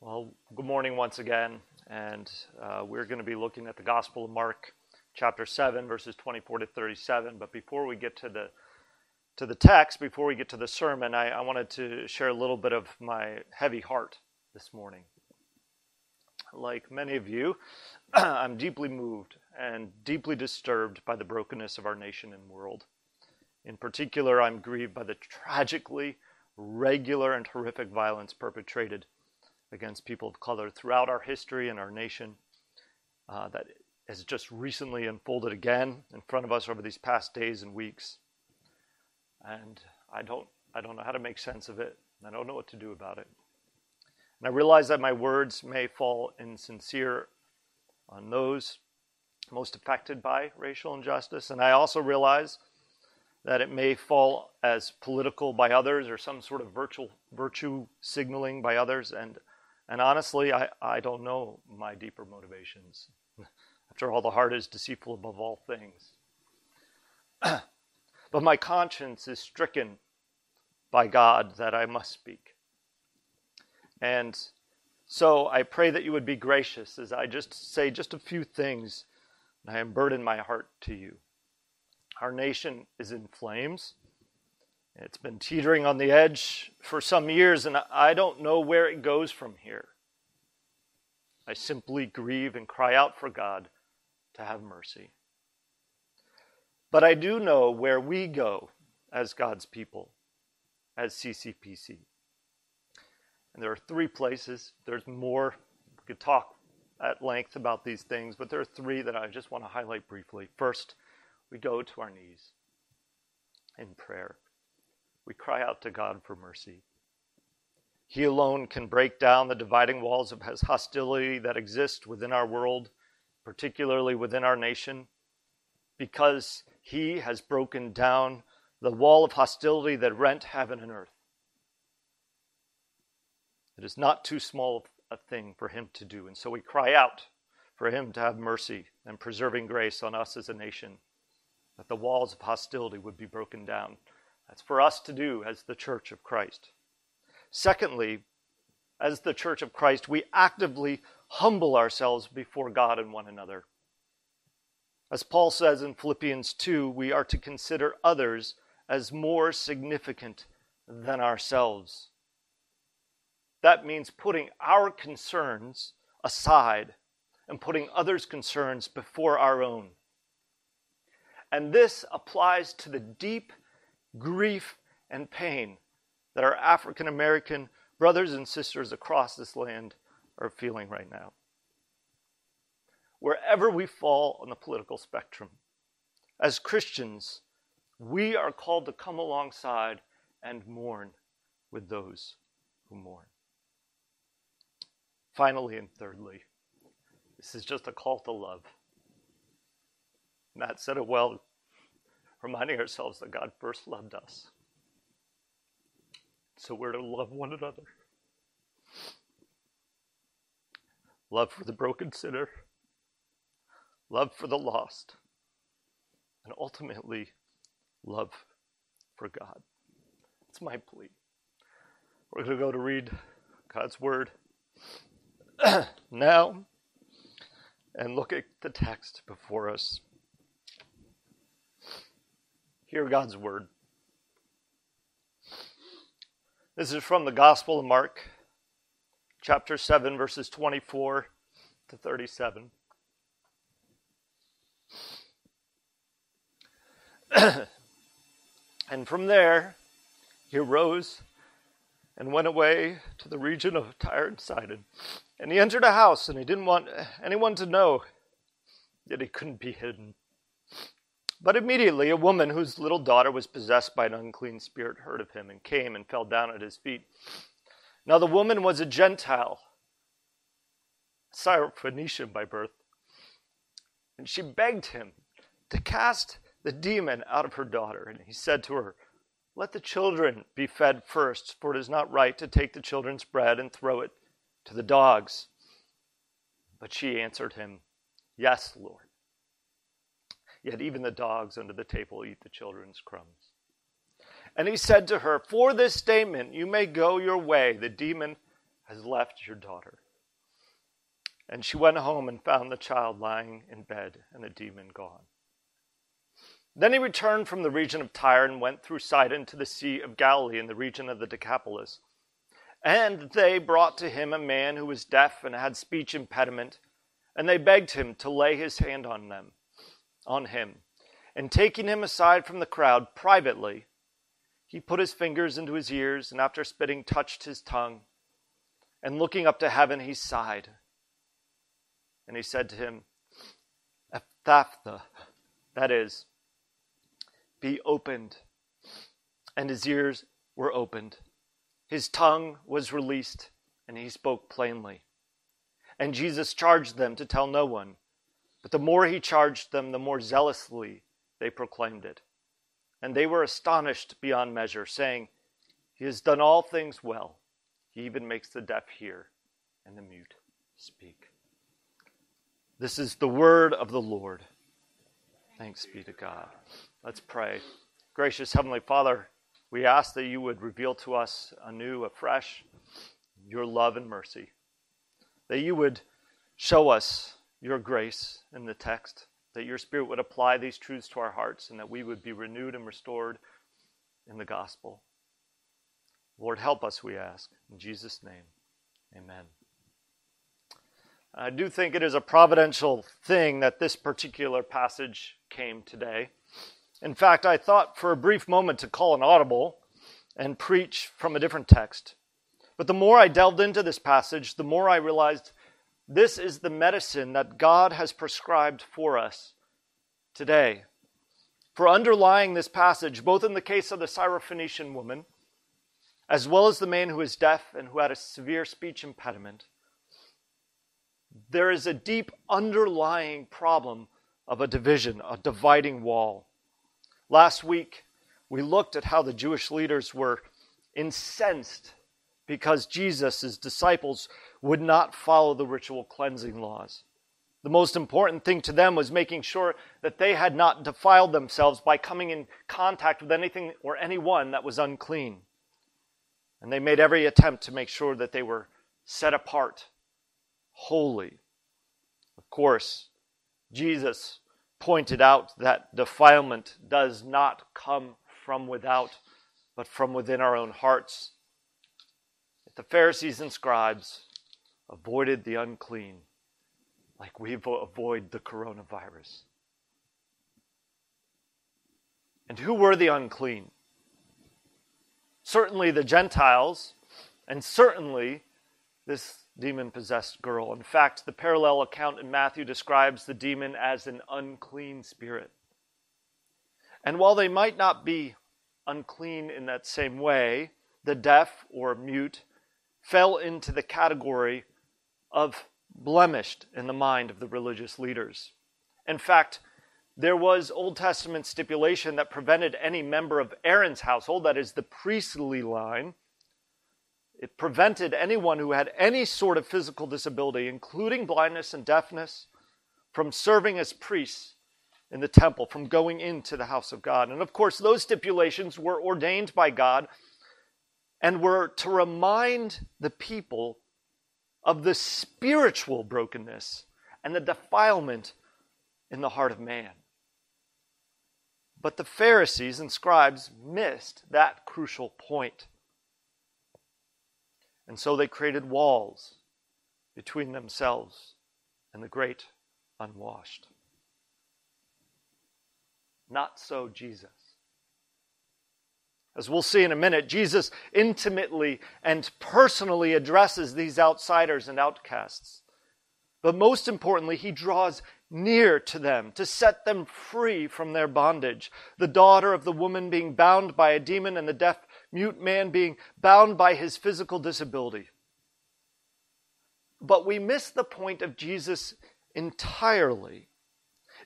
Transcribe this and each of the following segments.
Well, good morning once again, and uh, we're going to be looking at the Gospel of Mark, chapter seven, verses twenty-four to thirty-seven. But before we get to the to the text, before we get to the sermon, I, I wanted to share a little bit of my heavy heart this morning. Like many of you, I'm deeply moved and deeply disturbed by the brokenness of our nation and world. In particular, I'm grieved by the tragically regular and horrific violence perpetrated against people of color throughout our history and our nation uh, that has just recently unfolded again in front of us over these past days and weeks. And I don't, I don't know how to make sense of it. I don't know what to do about it. And I realize that my words may fall insincere on those most affected by racial injustice. And I also realize that it may fall as political by others or some sort of virtual virtue signaling by others. And and honestly, I, I don't know my deeper motivations. After all, the heart is deceitful above all things. but my conscience is stricken by God that I must speak. And so I pray that you would be gracious as I just say just a few things and I unburden my heart to you. Our nation is in flames. It's been teetering on the edge for some years, and I don't know where it goes from here. I simply grieve and cry out for God to have mercy. But I do know where we go as God's people, as CCPC. And there are three places. There's more. We could talk at length about these things, but there are three that I just want to highlight briefly. First, we go to our knees in prayer we cry out to God for mercy. He alone can break down the dividing walls of hostility that exist within our world, particularly within our nation, because He has broken down the wall of hostility that rent heaven and earth. It is not too small a thing for Him to do, and so we cry out for Him to have mercy and preserving grace on us as a nation, that the walls of hostility would be broken down that's for us to do as the church of Christ. Secondly, as the church of Christ, we actively humble ourselves before God and one another. As Paul says in Philippians 2, we are to consider others as more significant than ourselves. That means putting our concerns aside and putting others' concerns before our own. And this applies to the deep grief, and pain that our African American brothers and sisters across this land are feeling right now. Wherever we fall on the political spectrum, as Christians, we are called to come alongside and mourn with those who mourn. Finally and thirdly, this is just a call to love. Matt said it well reminding ourselves that God first loved us. So we're to love one another. Love for the broken sinner, love for the lost, and ultimately, love for God. It's my plea. We're going to go to read God's Word now and look at the text before us. Hear God's word. This is from the Gospel of Mark, chapter 7, verses 24 to 37. and from there, he arose and went away to the region of Tyre and Sidon. And he entered a house, and he didn't want anyone to know that he couldn't be hidden. But immediately a woman whose little daughter was possessed by an unclean spirit heard of him and came and fell down at his feet. Now the woman was a Gentile, Syrophoenician by birth, and she begged him to cast the demon out of her daughter. And he said to her, Let the children be fed first, for it is not right to take the children's bread and throw it to the dogs. But she answered him, Yes, Lord. Yet even the dogs under the table eat the children's crumbs. And he said to her, For this statement you may go your way. The demon has left your daughter. And she went home and found the child lying in bed and the demon gone. Then he returned from the region of Tyre and went through Sidon to the Sea of Galilee in the region of the Decapolis. And they brought to him a man who was deaf and had speech impediment, and they begged him to lay his hand on them, on him. And taking him aside from the crowd privately, he put his fingers into his ears, and after spitting, touched his tongue. And looking up to heaven, he sighed. And he said to him, Ephphatha, that is, be opened. And his ears were opened. His tongue was released, and he spoke plainly. And Jesus charged them to tell no one. But the more he charged them, the more zealously they proclaimed it. And they were astonished beyond measure, saying, He has done all things well. He even makes the deaf hear and the mute speak. This is the word of the Lord. Thanks be to God. Let's pray. Gracious Heavenly Father, we ask that you would reveal to us anew, afresh, your love and mercy. That you would show us your grace in the text, that your Spirit would apply these truths to our hearts, and that we would be renewed and restored in the gospel. Lord, help us, we ask. In Jesus' name, amen. I do think it is a providential thing that this particular passage came today. In fact, I thought for a brief moment to call an audible and preach from a different text. But the more I delved into this passage, the more I realized this is the medicine that God has prescribed for us today. For underlying this passage, both in the case of the Syrophoenician woman, as well as the man who is deaf and who had a severe speech impediment, there is a deep underlying problem of a division, a dividing wall. Last week, we looked at how the Jewish leaders were incensed because Jesus' disciples would not follow the ritual cleansing laws. The most important thing to them was making sure that they had not defiled themselves by coming in contact with anything or anyone that was unclean. And they made every attempt to make sure that they were set apart, holy. Of course, Jesus pointed out that defilement does not come from without, but from within our own hearts. If the Pharisees and scribes avoided the unclean, like we avoid the coronavirus. And who were the unclean? Certainly the Gentiles, and certainly this demon possessed girl. In fact, the parallel account in Matthew describes the demon as an unclean spirit. And while they might not be unclean in that same way, the deaf or mute fell into the category of blemished in the mind of the religious leaders. In fact, there was Old Testament stipulation that prevented any member of Aaron's household, that is the priestly line, it prevented anyone who had any sort of physical disability, including blindness and deafness, from serving as priests in the temple, from going into the house of God. And of course, those stipulations were ordained by God and were to remind the people of the spiritual brokenness and the defilement in the heart of man. But the Pharisees and scribes missed that crucial point. And so they created walls between themselves and the great unwashed. Not so Jesus. As we'll see in a minute, Jesus intimately and personally addresses these outsiders and outcasts. But most importantly, he draws near to them to set them free from their bondage. The daughter of the woman being bound by a demon and the deaf mute man being bound by his physical disability. But we miss the point of Jesus entirely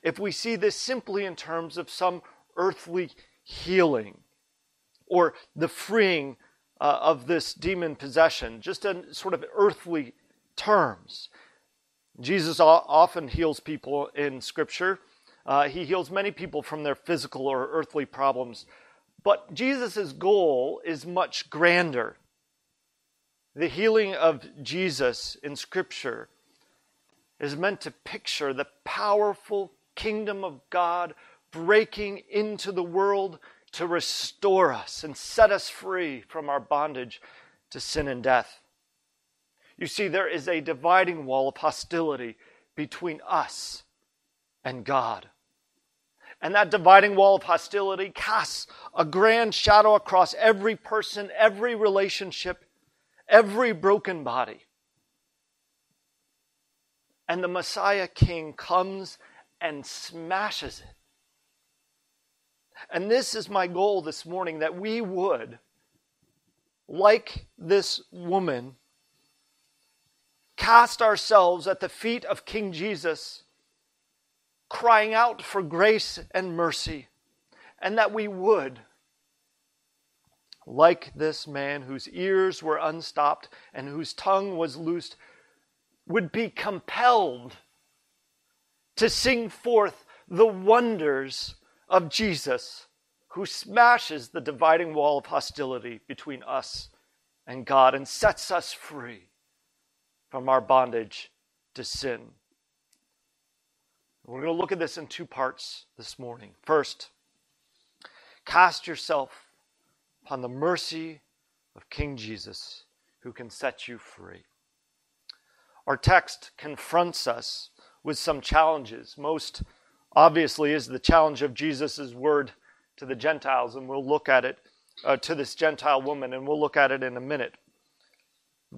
if we see this simply in terms of some earthly healing or the freeing uh, of this demon possession, just in sort of earthly terms. Jesus often heals people in Scripture. Uh, he heals many people from their physical or earthly problems but Jesus' goal is much grander. The healing of Jesus in Scripture is meant to picture the powerful kingdom of God breaking into the world to restore us and set us free from our bondage to sin and death. You see, there is a dividing wall of hostility between us and God. And that dividing wall of hostility casts a grand shadow across every person, every relationship, every broken body. And the Messiah King comes and smashes it. And this is my goal this morning that we would, like this woman, cast ourselves at the feet of King Jesus, crying out for grace and mercy, and that we would, like this man whose ears were unstopped and whose tongue was loosed, would be compelled to sing forth the wonders of Jesus, who smashes the dividing wall of hostility between us and God and sets us free from our bondage to sin. We're going to look at this in two parts this morning. First, cast yourself upon the mercy of King Jesus, who can set you free. Our text confronts us with some challenges. Most obviously is the challenge of Jesus' word to the Gentiles, and we'll look at it uh, to this Gentile woman, and we'll look at it in a minute.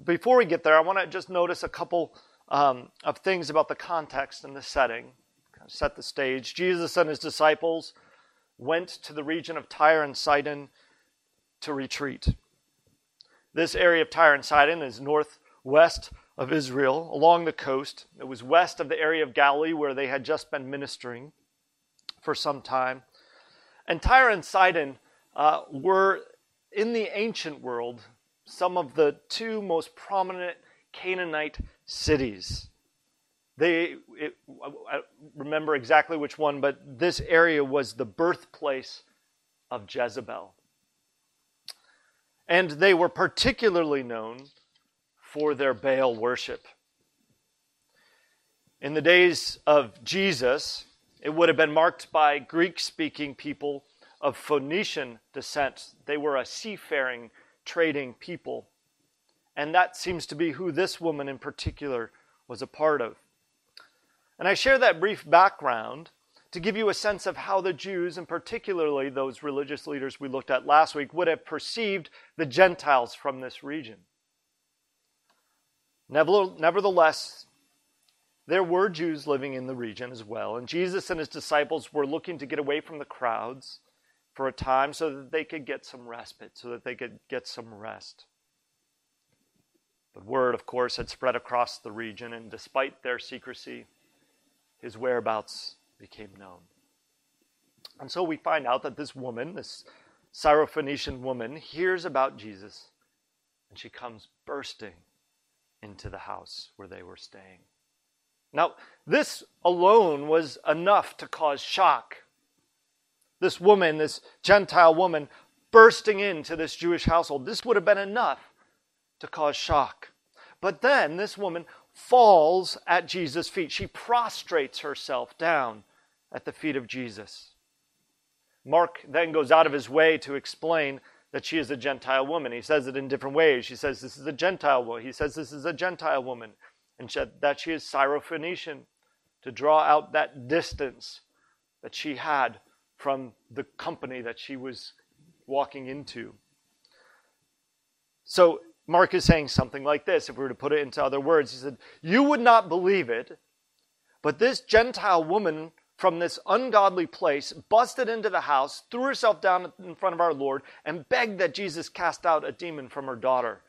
Before we get there, I want to just notice a couple um, of things about the context and the setting, kind of set the stage. Jesus and his disciples went to the region of Tyre and Sidon to retreat. This area of Tyre and Sidon is northwest of Israel along the coast. It was west of the area of Galilee where they had just been ministering for some time. And Tyre and Sidon uh, were, in the ancient world, some of the two most prominent Canaanite cities. They, it, I remember exactly which one, but this area was the birthplace of Jezebel. And they were particularly known for their Baal worship. In the days of Jesus, it would have been marked by Greek speaking people of Phoenician descent. They were a seafaring, trading people. And that seems to be who this woman in particular was a part of. And I share that brief background to give you a sense of how the Jews, and particularly those religious leaders we looked at last week, would have perceived the Gentiles from this region. Nevertheless, there were Jews living in the region as well, and Jesus and his disciples were looking to get away from the crowds for a time so that they could get some respite, so that they could get some rest. But word, of course, had spread across the region, and despite their secrecy, his whereabouts became known. And so we find out that this woman, this Syrophoenician woman, hears about Jesus, and she comes bursting into the house where they were staying. Now, this alone was enough to cause shock. This woman, this Gentile woman, bursting into this Jewish household, this would have been enough to cause shock. But then this woman falls at Jesus' feet. She prostrates herself down at the feet of Jesus. Mark then goes out of his way to explain that she is a Gentile woman. He says it in different ways. He says this is a Gentile woman. He says this is a Gentile woman, and that she is Syrophoenician to draw out that distance that she had from the company that she was walking into. So Mark is saying something like this, if we were to put it into other words. He said, You would not believe it, but this Gentile woman from this ungodly place, busted into the house, threw herself down in front of our Lord, and begged that Jesus cast out a demon from her daughter.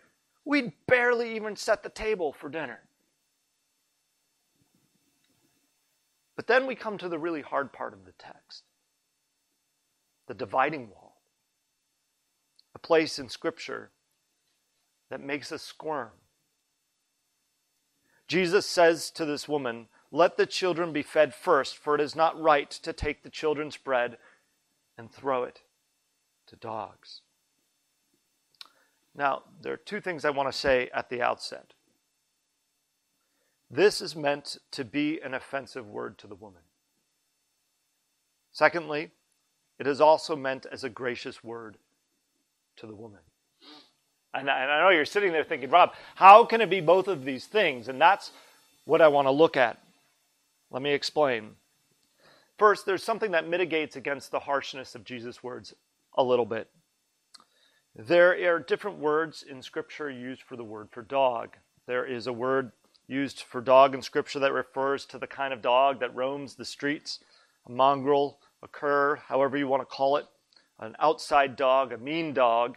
We'd barely even set the table for dinner. But then we come to the really hard part of the text the dividing wall. A place in Scripture that makes us squirm. Jesus says to this woman, let the children be fed first, for it is not right to take the children's bread and throw it to dogs. Now, there are two things I want to say at the outset. This is meant to be an offensive word to the woman. Secondly, it is also meant as a gracious word to the woman. And I know you're sitting there thinking, Rob, how can it be both of these things? And that's what I want to look at. Let me explain. First, there's something that mitigates against the harshness of Jesus' words a little bit. There are different words in Scripture used for the word for dog. There is a word used for dog in Scripture that refers to the kind of dog that roams the streets a mongrel, a cur, however you want to call it, an outside dog, a mean dog,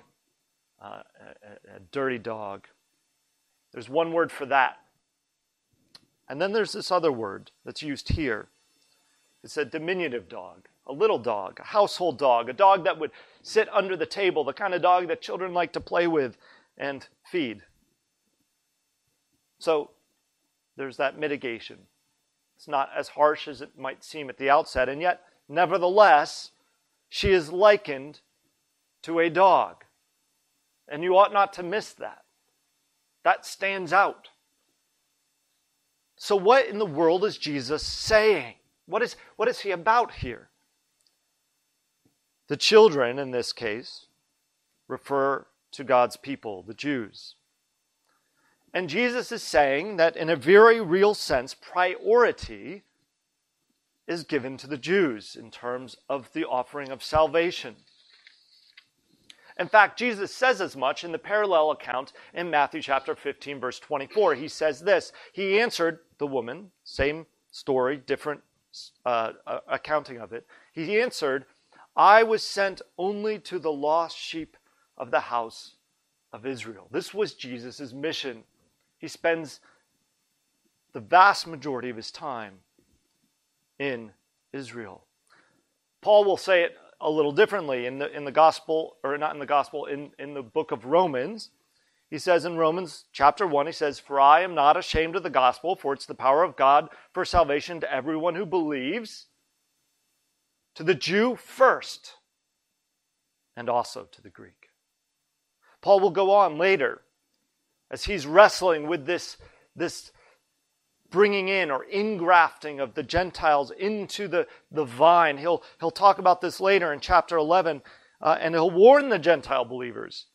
uh, a, a dirty dog. There's one word for that. And then there's this other word that's used here. It's a diminutive dog, a little dog, a household dog, a dog that would sit under the table, the kind of dog that children like to play with and feed. So there's that mitigation. It's not as harsh as it might seem at the outset, and yet, nevertheless, she is likened to a dog. And you ought not to miss that. That stands out. So, what in the world is Jesus saying? What is, what is he about here? The children, in this case, refer to God's people, the Jews. And Jesus is saying that in a very real sense, priority is given to the Jews in terms of the offering of salvation. In fact, Jesus says as much in the parallel account in Matthew chapter 15, verse 24. He says this He answered the woman, same story, different uh, uh, accounting of it. He answered, I was sent only to the lost sheep of the house of Israel. This was Jesus' mission. He spends the vast majority of his time in Israel. Paul will say it a little differently in the, in the gospel, or not in the gospel, in, in the book of Romans. He says in Romans chapter 1, he says, For I am not ashamed of the gospel, for it's the power of God for salvation to everyone who believes, to the Jew first, and also to the Greek. Paul will go on later as he's wrestling with this, this bringing in or ingrafting of the Gentiles into the, the vine. He'll, he'll talk about this later in chapter 11, uh, and he'll warn the Gentile believers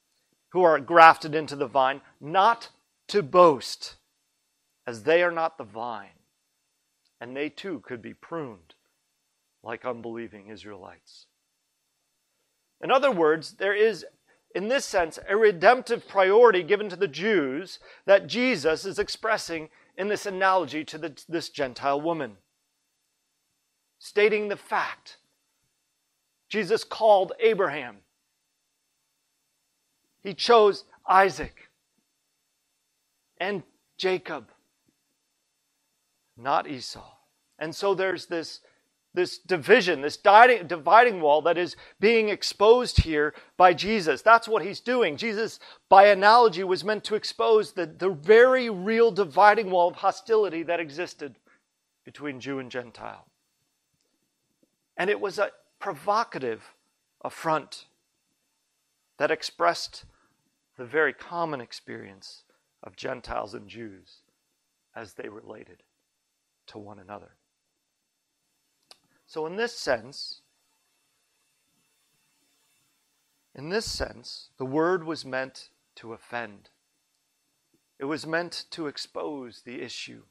who are grafted into the vine not to boast, as they are not the vine, and they too could be pruned like unbelieving Israelites. In other words, there is, in this sense, a redemptive priority given to the Jews that Jesus is expressing in this analogy to the, this Gentile woman, stating the fact Jesus called Abraham he chose Isaac and Jacob, not Esau. And so there's this, this division, this dividing wall that is being exposed here by Jesus. That's what he's doing. Jesus, by analogy, was meant to expose the, the very real dividing wall of hostility that existed between Jew and Gentile. And it was a provocative affront that expressed the very common experience of Gentiles and Jews as they related to one another. So, in this sense, in this sense, the word was meant to offend. It was meant to expose the issue.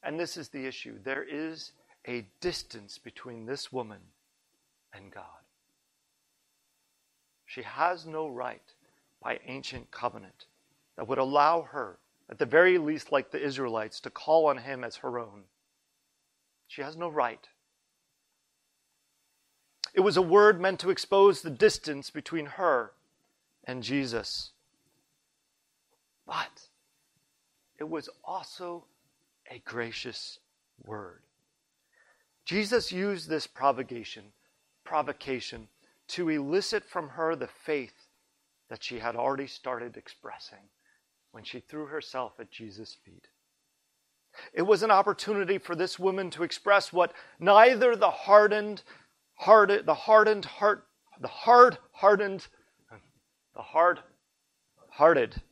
And this is the issue. There is a distance between this woman and God. She has no right by ancient covenant that would allow her, at the very least, like the Israelites, to call on him as her own. She has no right. It was a word meant to expose the distance between her and Jesus. But it was also a gracious word. Jesus used this provocation, provocation to elicit from her the faith that she had already started expressing when she threw herself at Jesus' feet. It was an opportunity for this woman to express what neither the hardened, hearted, the hardened heart, the hard hardened, the hard hearted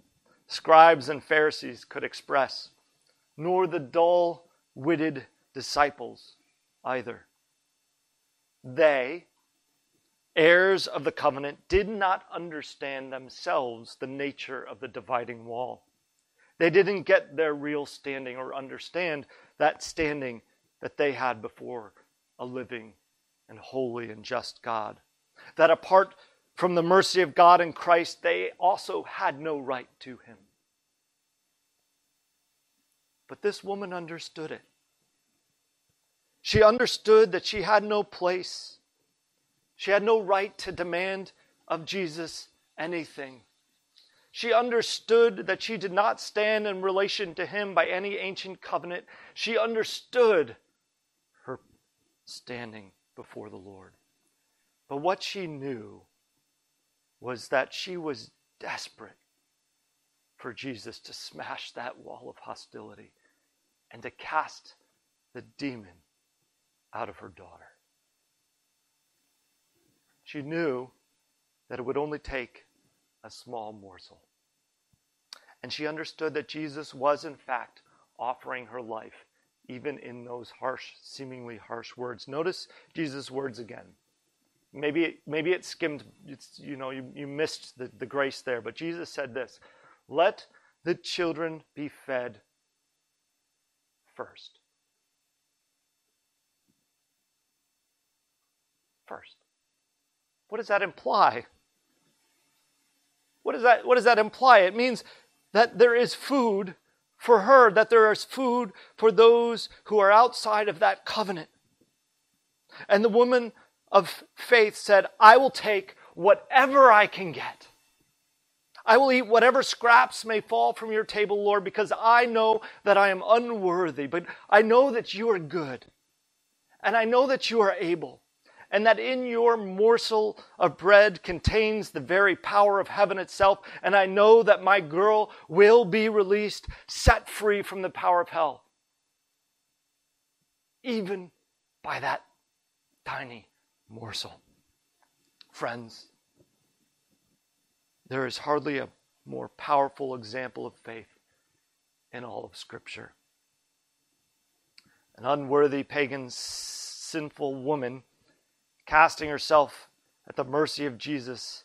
scribes and Pharisees could express, nor the dull witted disciples either. They, heirs of the covenant, did not understand themselves the nature of the dividing wall. They didn't get their real standing or understand that standing that they had before a living and holy and just God. That apart from the mercy of God in Christ, they also had no right to Him. But this woman understood it. She understood that she had no place, she had no right to demand of Jesus anything. She understood that she did not stand in relation to him by any ancient covenant. She understood her standing before the Lord. But what she knew was that she was desperate for Jesus to smash that wall of hostility and to cast the demon out of her daughter. She knew that it would only take a small morsel. And she understood that Jesus was, in fact, offering her life, even in those harsh, seemingly harsh words. Notice Jesus' words again. Maybe it, maybe it skimmed, you know, you, you missed the, the grace there, but Jesus said this Let the children be fed first. First. What does that imply? What does that, what does that imply? It means that there is food for her, that there is food for those who are outside of that covenant. And the woman of faith said, I will take whatever I can get. I will eat whatever scraps may fall from your table, Lord, because I know that I am unworthy, but I know that you are good. And I know that you are able and that in your morsel of bread contains the very power of heaven itself. And I know that my girl will be released, set free from the power of hell, even by that tiny morsel. Friends, there is hardly a more powerful example of faith in all of Scripture. An unworthy pagan, sinful woman casting herself at the mercy of Jesus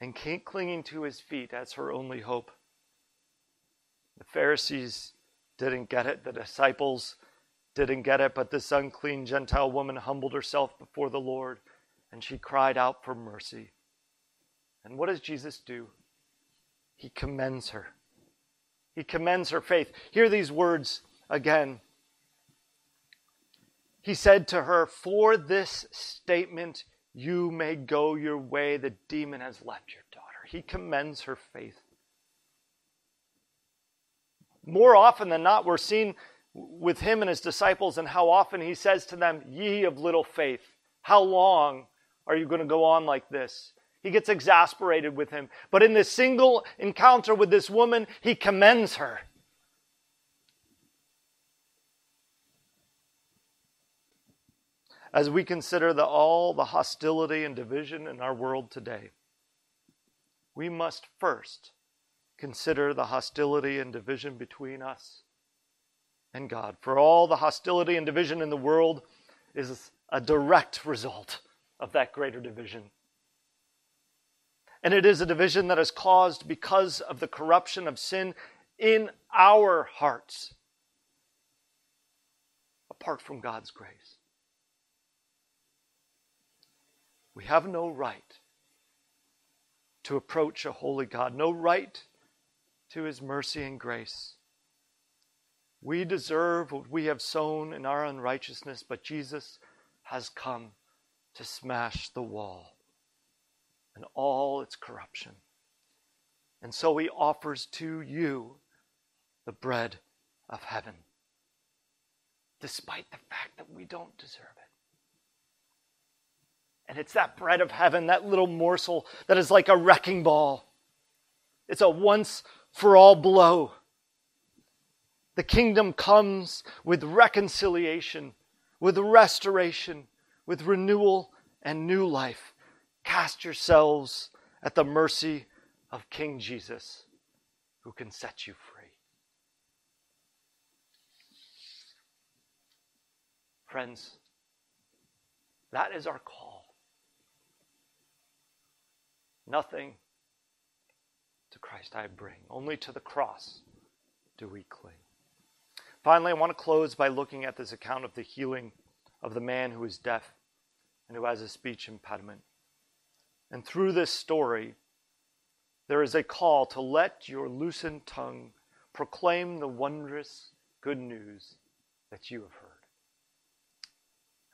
and clinging to his feet as her only hope. The Pharisees didn't get it, the disciples didn't get it, but this unclean Gentile woman humbled herself before the Lord and she cried out for mercy. And what does Jesus do? He commends her. He commends her faith. Hear these words again he said to her, For this statement you may go your way. The demon has left your daughter. He commends her faith. More often than not, we're seen with him and his disciples, and how often he says to them, Ye of little faith, how long are you going to go on like this? He gets exasperated with him. But in this single encounter with this woman, he commends her. As we consider the, all the hostility and division in our world today, we must first consider the hostility and division between us and God. For all the hostility and division in the world is a direct result of that greater division. And it is a division that is caused because of the corruption of sin in our hearts, apart from God's grace. We have no right to approach a holy God, no right to his mercy and grace. We deserve what we have sown in our unrighteousness, but Jesus has come to smash the wall and all its corruption. And so he offers to you the bread of heaven, despite the fact that we don't deserve it. And it's that bread of heaven, that little morsel that is like a wrecking ball. It's a once for all blow. The kingdom comes with reconciliation, with restoration, with renewal and new life. Cast yourselves at the mercy of King Jesus, who can set you free. Friends, that is our call. Nothing to Christ I bring, only to the cross do we cling. Finally, I want to close by looking at this account of the healing of the man who is deaf and who has a speech impediment. And through this story, there is a call to let your loosened tongue proclaim the wondrous good news that you have heard.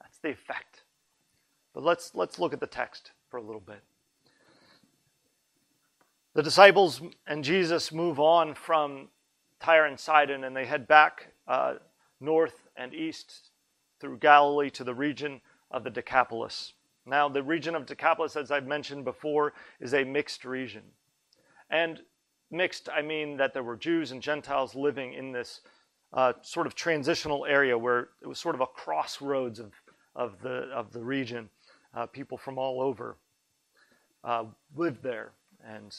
That's the effect. But let's, let's look at the text for a little bit. The disciples and Jesus move on from Tyre and Sidon and they head back uh, north and east through Galilee to the region of the Decapolis. Now, the region of Decapolis, as I've mentioned before, is a mixed region. And mixed, I mean that there were Jews and Gentiles living in this uh, sort of transitional area where it was sort of a crossroads of, of, the, of the region. Uh, people from all over uh, lived there. And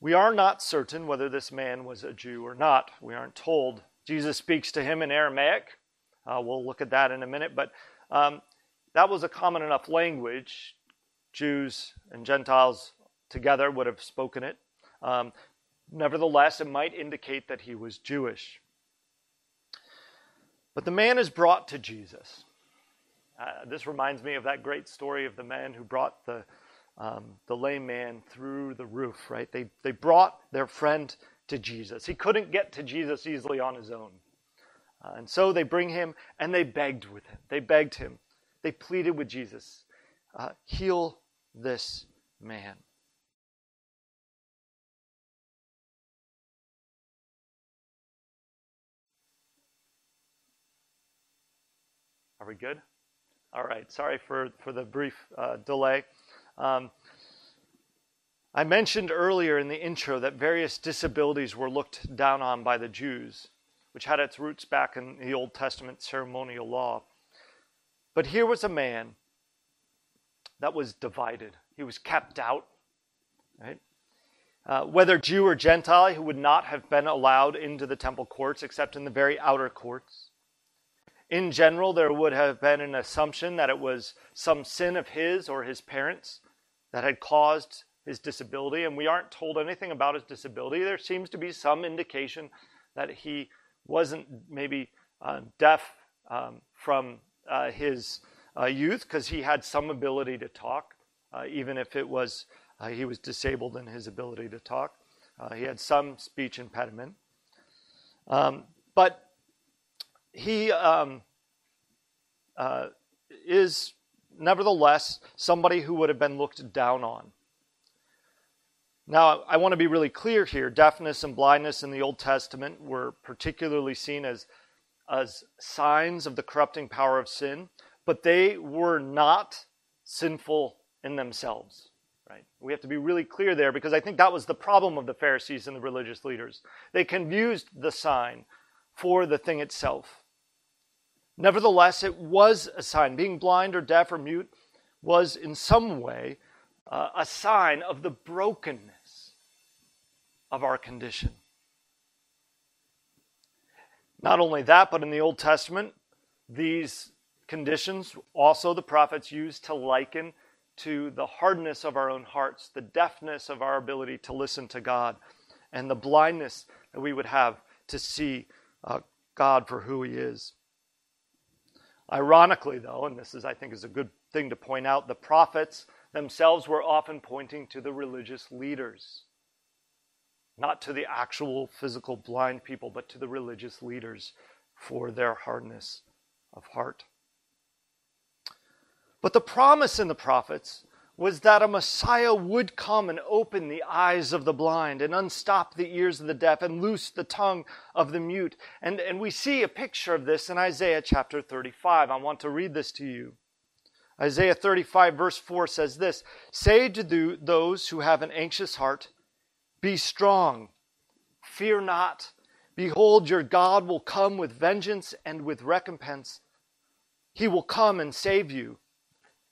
we are not certain whether this man was a Jew or not. We aren't told. Jesus speaks to him in Aramaic. Uh, we'll look at that in a minute. But um, that was a common enough language. Jews and Gentiles together would have spoken it. Um, nevertheless, it might indicate that he was Jewish. But the man is brought to Jesus. Uh, this reminds me of that great story of the man who brought the um, the lame man through the roof, right? They, they brought their friend to Jesus. He couldn't get to Jesus easily on his own. Uh, and so they bring him and they begged with him. They begged him. They pleaded with Jesus uh, heal this man. Are we good? All right. Sorry for, for the brief uh, delay. Um, I mentioned earlier in the intro that various disabilities were looked down on by the Jews, which had its roots back in the Old Testament ceremonial law. But here was a man that was divided. He was kept out, right? Uh, whether Jew or Gentile, who would not have been allowed into the temple courts except in the very outer courts. In general, there would have been an assumption that it was some sin of his or his parents that had caused his disability, and we aren't told anything about his disability. There seems to be some indication that he wasn't maybe uh, deaf um, from uh, his uh, youth because he had some ability to talk, uh, even if it was uh, he was disabled in his ability to talk. Uh, he had some speech impediment, um, but he um, is nevertheless somebody who would have been looked down on. Now, I want to be really clear here. Deafness and blindness in the Old Testament were particularly seen as, as signs of the corrupting power of sin, but they were not sinful in themselves. Right? We have to be really clear there because I think that was the problem of the Pharisees and the religious leaders. They confused the sign for the thing itself. Nevertheless, it was a sign. Being blind or deaf or mute was in some way uh, a sign of the brokenness of our condition. Not only that, but in the Old Testament, these conditions also the prophets used to liken to the hardness of our own hearts, the deafness of our ability to listen to God, and the blindness that we would have to see uh, God for who He is. Ironically, though, and this is, I think, is a good thing to point out, the prophets themselves were often pointing to the religious leaders, not to the actual physical blind people, but to the religious leaders for their hardness of heart. But the promise in the prophets was that a Messiah would come and open the eyes of the blind and unstop the ears of the deaf and loose the tongue of the mute. And, and we see a picture of this in Isaiah chapter 35. I want to read this to you. Isaiah 35, verse 4 says this Say to those who have an anxious heart, Be strong, fear not. Behold, your God will come with vengeance and with recompense. He will come and save you.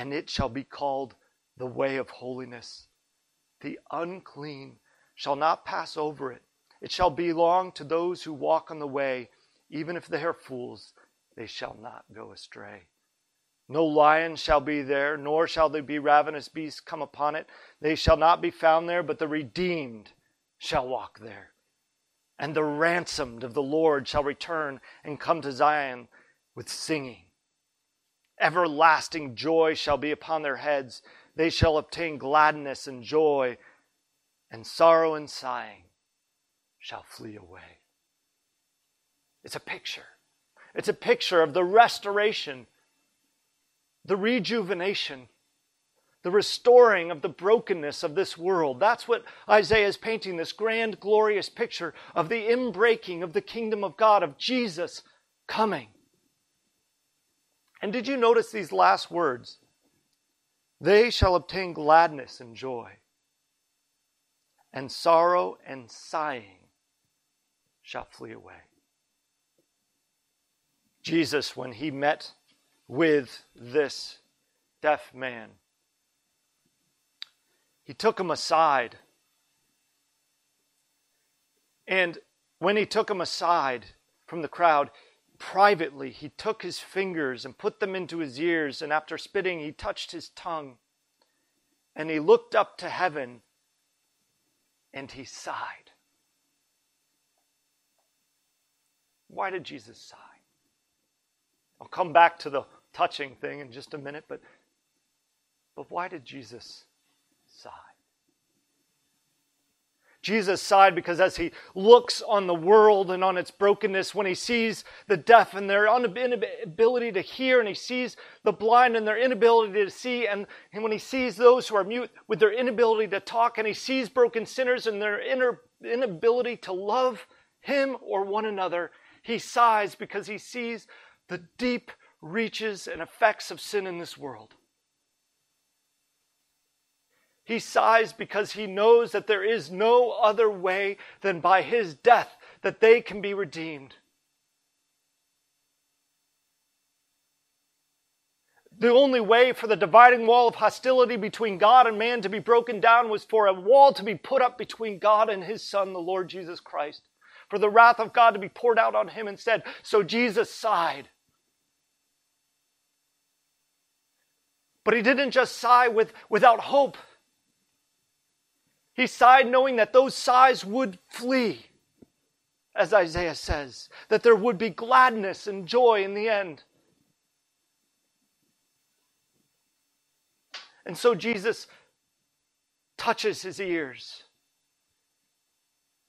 and it shall be called the way of holiness. The unclean shall not pass over it. It shall belong to those who walk on the way. Even if they are fools, they shall not go astray. No lion shall be there, nor shall there be ravenous beasts come upon it. They shall not be found there, but the redeemed shall walk there. And the ransomed of the Lord shall return and come to Zion with singing. Everlasting joy shall be upon their heads. They shall obtain gladness and joy, and sorrow and sighing shall flee away. It's a picture. It's a picture of the restoration, the rejuvenation, the restoring of the brokenness of this world. That's what Isaiah is painting this grand, glorious picture of the inbreaking of the kingdom of God, of Jesus coming. And did you notice these last words? They shall obtain gladness and joy, and sorrow and sighing shall flee away. Jesus, when he met with this deaf man, he took him aside. And when he took him aside from the crowd, privately, he took his fingers and put them into his ears, and after spitting, he touched his tongue. And he looked up to heaven and he sighed. Why did Jesus sigh? I'll come back to the touching thing in just a minute, but, but why did Jesus sigh? Jesus sighed because as he looks on the world and on its brokenness, when he sees the deaf and their inability to hear, and he sees the blind and their inability to see, and, and when he sees those who are mute with their inability to talk, and he sees broken sinners and their inability to love him or one another, he sighs because he sees the deep reaches and effects of sin in this world. He sighs because he knows that there is no other way than by his death that they can be redeemed. The only way for the dividing wall of hostility between God and man to be broken down was for a wall to be put up between God and his Son, the Lord Jesus Christ. For the wrath of God to be poured out on him instead. So Jesus sighed. But he didn't just sigh with, without hope. He sighed knowing that those sighs would flee, as Isaiah says, that there would be gladness and joy in the end. And so Jesus touches his ears.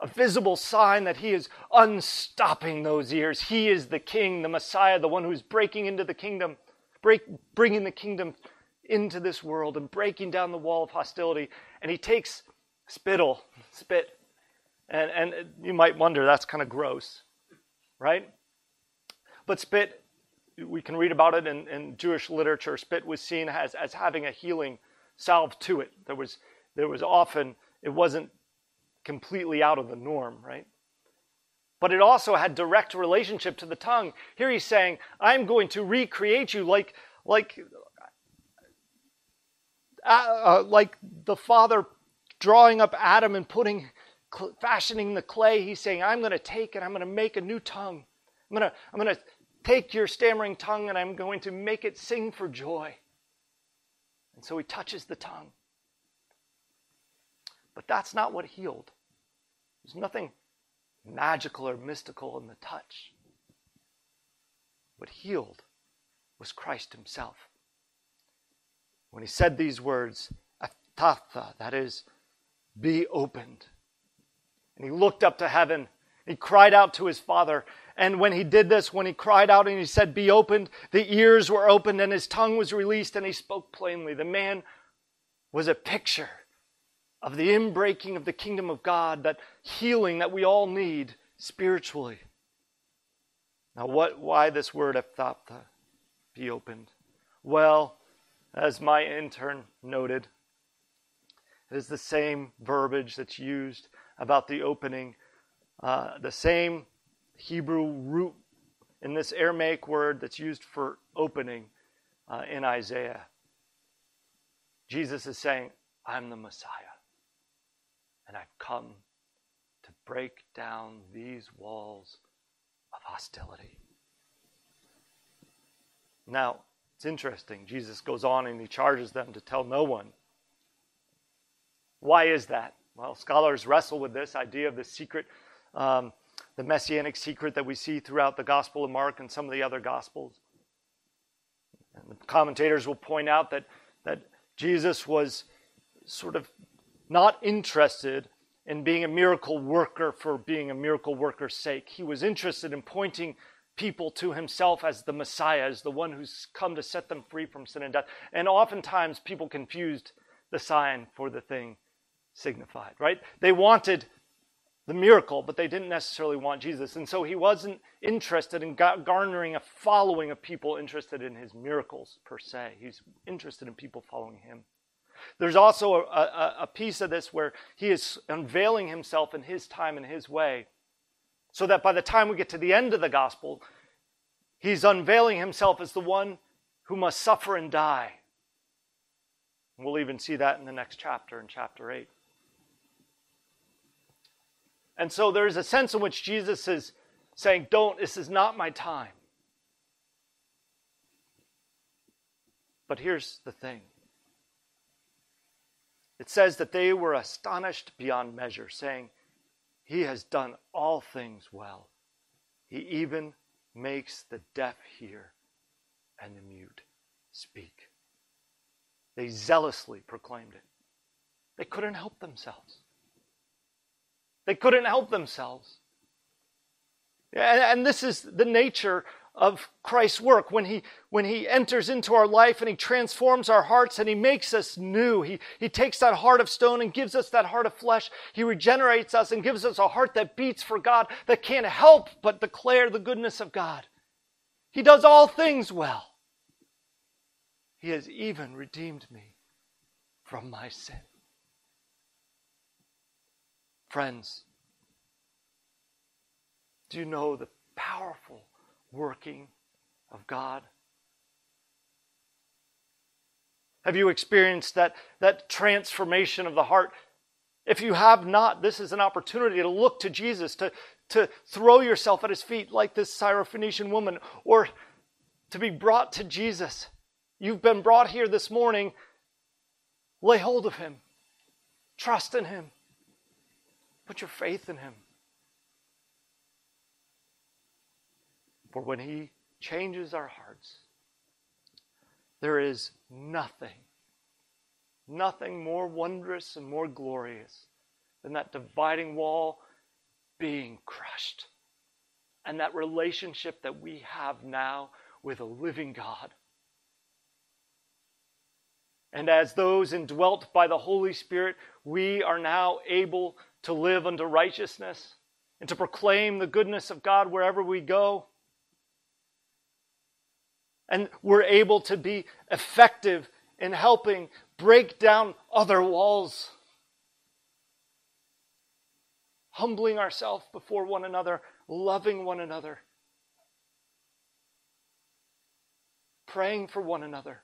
A visible sign that he is unstopping those ears. He is the king, the Messiah, the one who's breaking into the kingdom, break, bringing the kingdom into this world and breaking down the wall of hostility. And he takes spittle, spit. And, and you might wonder, that's kind of gross, right? But spit, we can read about it in, in Jewish literature. Spit was seen as, as having a healing salve to it. There was, there was often, it wasn't completely out of the norm, right? But it also had direct relationship to the tongue. Here he's saying, I'm going to recreate you like, like, uh, uh, like the Father drawing up Adam and putting, fashioning the clay, he's saying, I'm going to take and I'm going to make a new tongue. I'm going to, I'm going to take your stammering tongue and I'm going to make it sing for joy. And so he touches the tongue. But that's not what healed. There's nothing magical or mystical in the touch. What healed was Christ himself. When he said these words, Ephphatha, that is, be opened. And he looked up to heaven He cried out to his father. And when he did this, when he cried out and he said, Be opened, the ears were opened and his tongue was released and he spoke plainly. The man was a picture of the inbreaking of the kingdom of God, that healing that we all need spiritually. Now, what, why this word ephphatha, be opened? Well, as my intern noted, it is the same verbiage that's used about the opening, uh, the same Hebrew root in this Aramaic word that's used for opening uh, in Isaiah. Jesus is saying, I'm the Messiah, and I've come to break down these walls of hostility. Now, it's interesting. Jesus goes on and he charges them to tell no one. Why is that? Well, scholars wrestle with this idea of the secret, um, the messianic secret that we see throughout the Gospel of Mark and some of the other Gospels. And the commentators will point out that, that Jesus was sort of not interested in being a miracle worker for being a miracle worker's sake. He was interested in pointing people to himself as the Messiah, as the one who's come to set them free from sin and death. And oftentimes people confused the sign for the thing signified, right? They wanted the miracle, but they didn't necessarily want Jesus. And so he wasn't interested in garnering a following of people interested in his miracles per se. He's interested in people following him. There's also a, a, a piece of this where he is unveiling himself in his time and his way so that by the time we get to the end of the gospel, he's unveiling himself as the one who must suffer and die. We'll even see that in the next chapter, in chapter 8. And so there's a sense in which Jesus is saying, Don't, this is not my time. But here's the thing it says that they were astonished beyond measure, saying, he has done all things well. He even makes the deaf hear and the mute speak. They zealously proclaimed it. They couldn't help themselves. They couldn't help themselves. And this is the nature of Christ's work when he when he enters into our life and he transforms our hearts and he makes us new. He he takes that heart of stone and gives us that heart of flesh. He regenerates us and gives us a heart that beats for God that can't help but declare the goodness of God. He does all things well. He has even redeemed me from my sin. Friends, do you know the powerful working of God? Have you experienced that, that transformation of the heart? If you have not, this is an opportunity to look to Jesus, to, to throw yourself at his feet like this Syrophoenician woman, or to be brought to Jesus. You've been brought here this morning. Lay hold of him, trust in him, put your faith in him. For when He changes our hearts, there is nothing, nothing more wondrous and more glorious than that dividing wall being crushed and that relationship that we have now with a living God. And as those indwelt by the Holy Spirit, we are now able to live unto righteousness and to proclaim the goodness of God wherever we go and we're able to be effective in helping break down other walls. Humbling ourselves before one another, loving one another, praying for one another,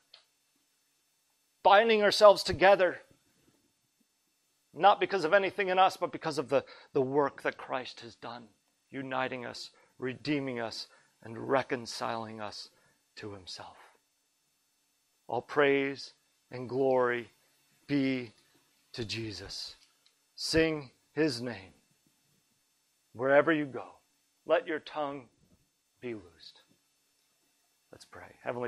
binding ourselves together, not because of anything in us, but because of the, the work that Christ has done, uniting us, redeeming us, and reconciling us to himself. All praise and glory be to Jesus. Sing his name wherever you go. Let your tongue be loosed. Let's pray. Heavenly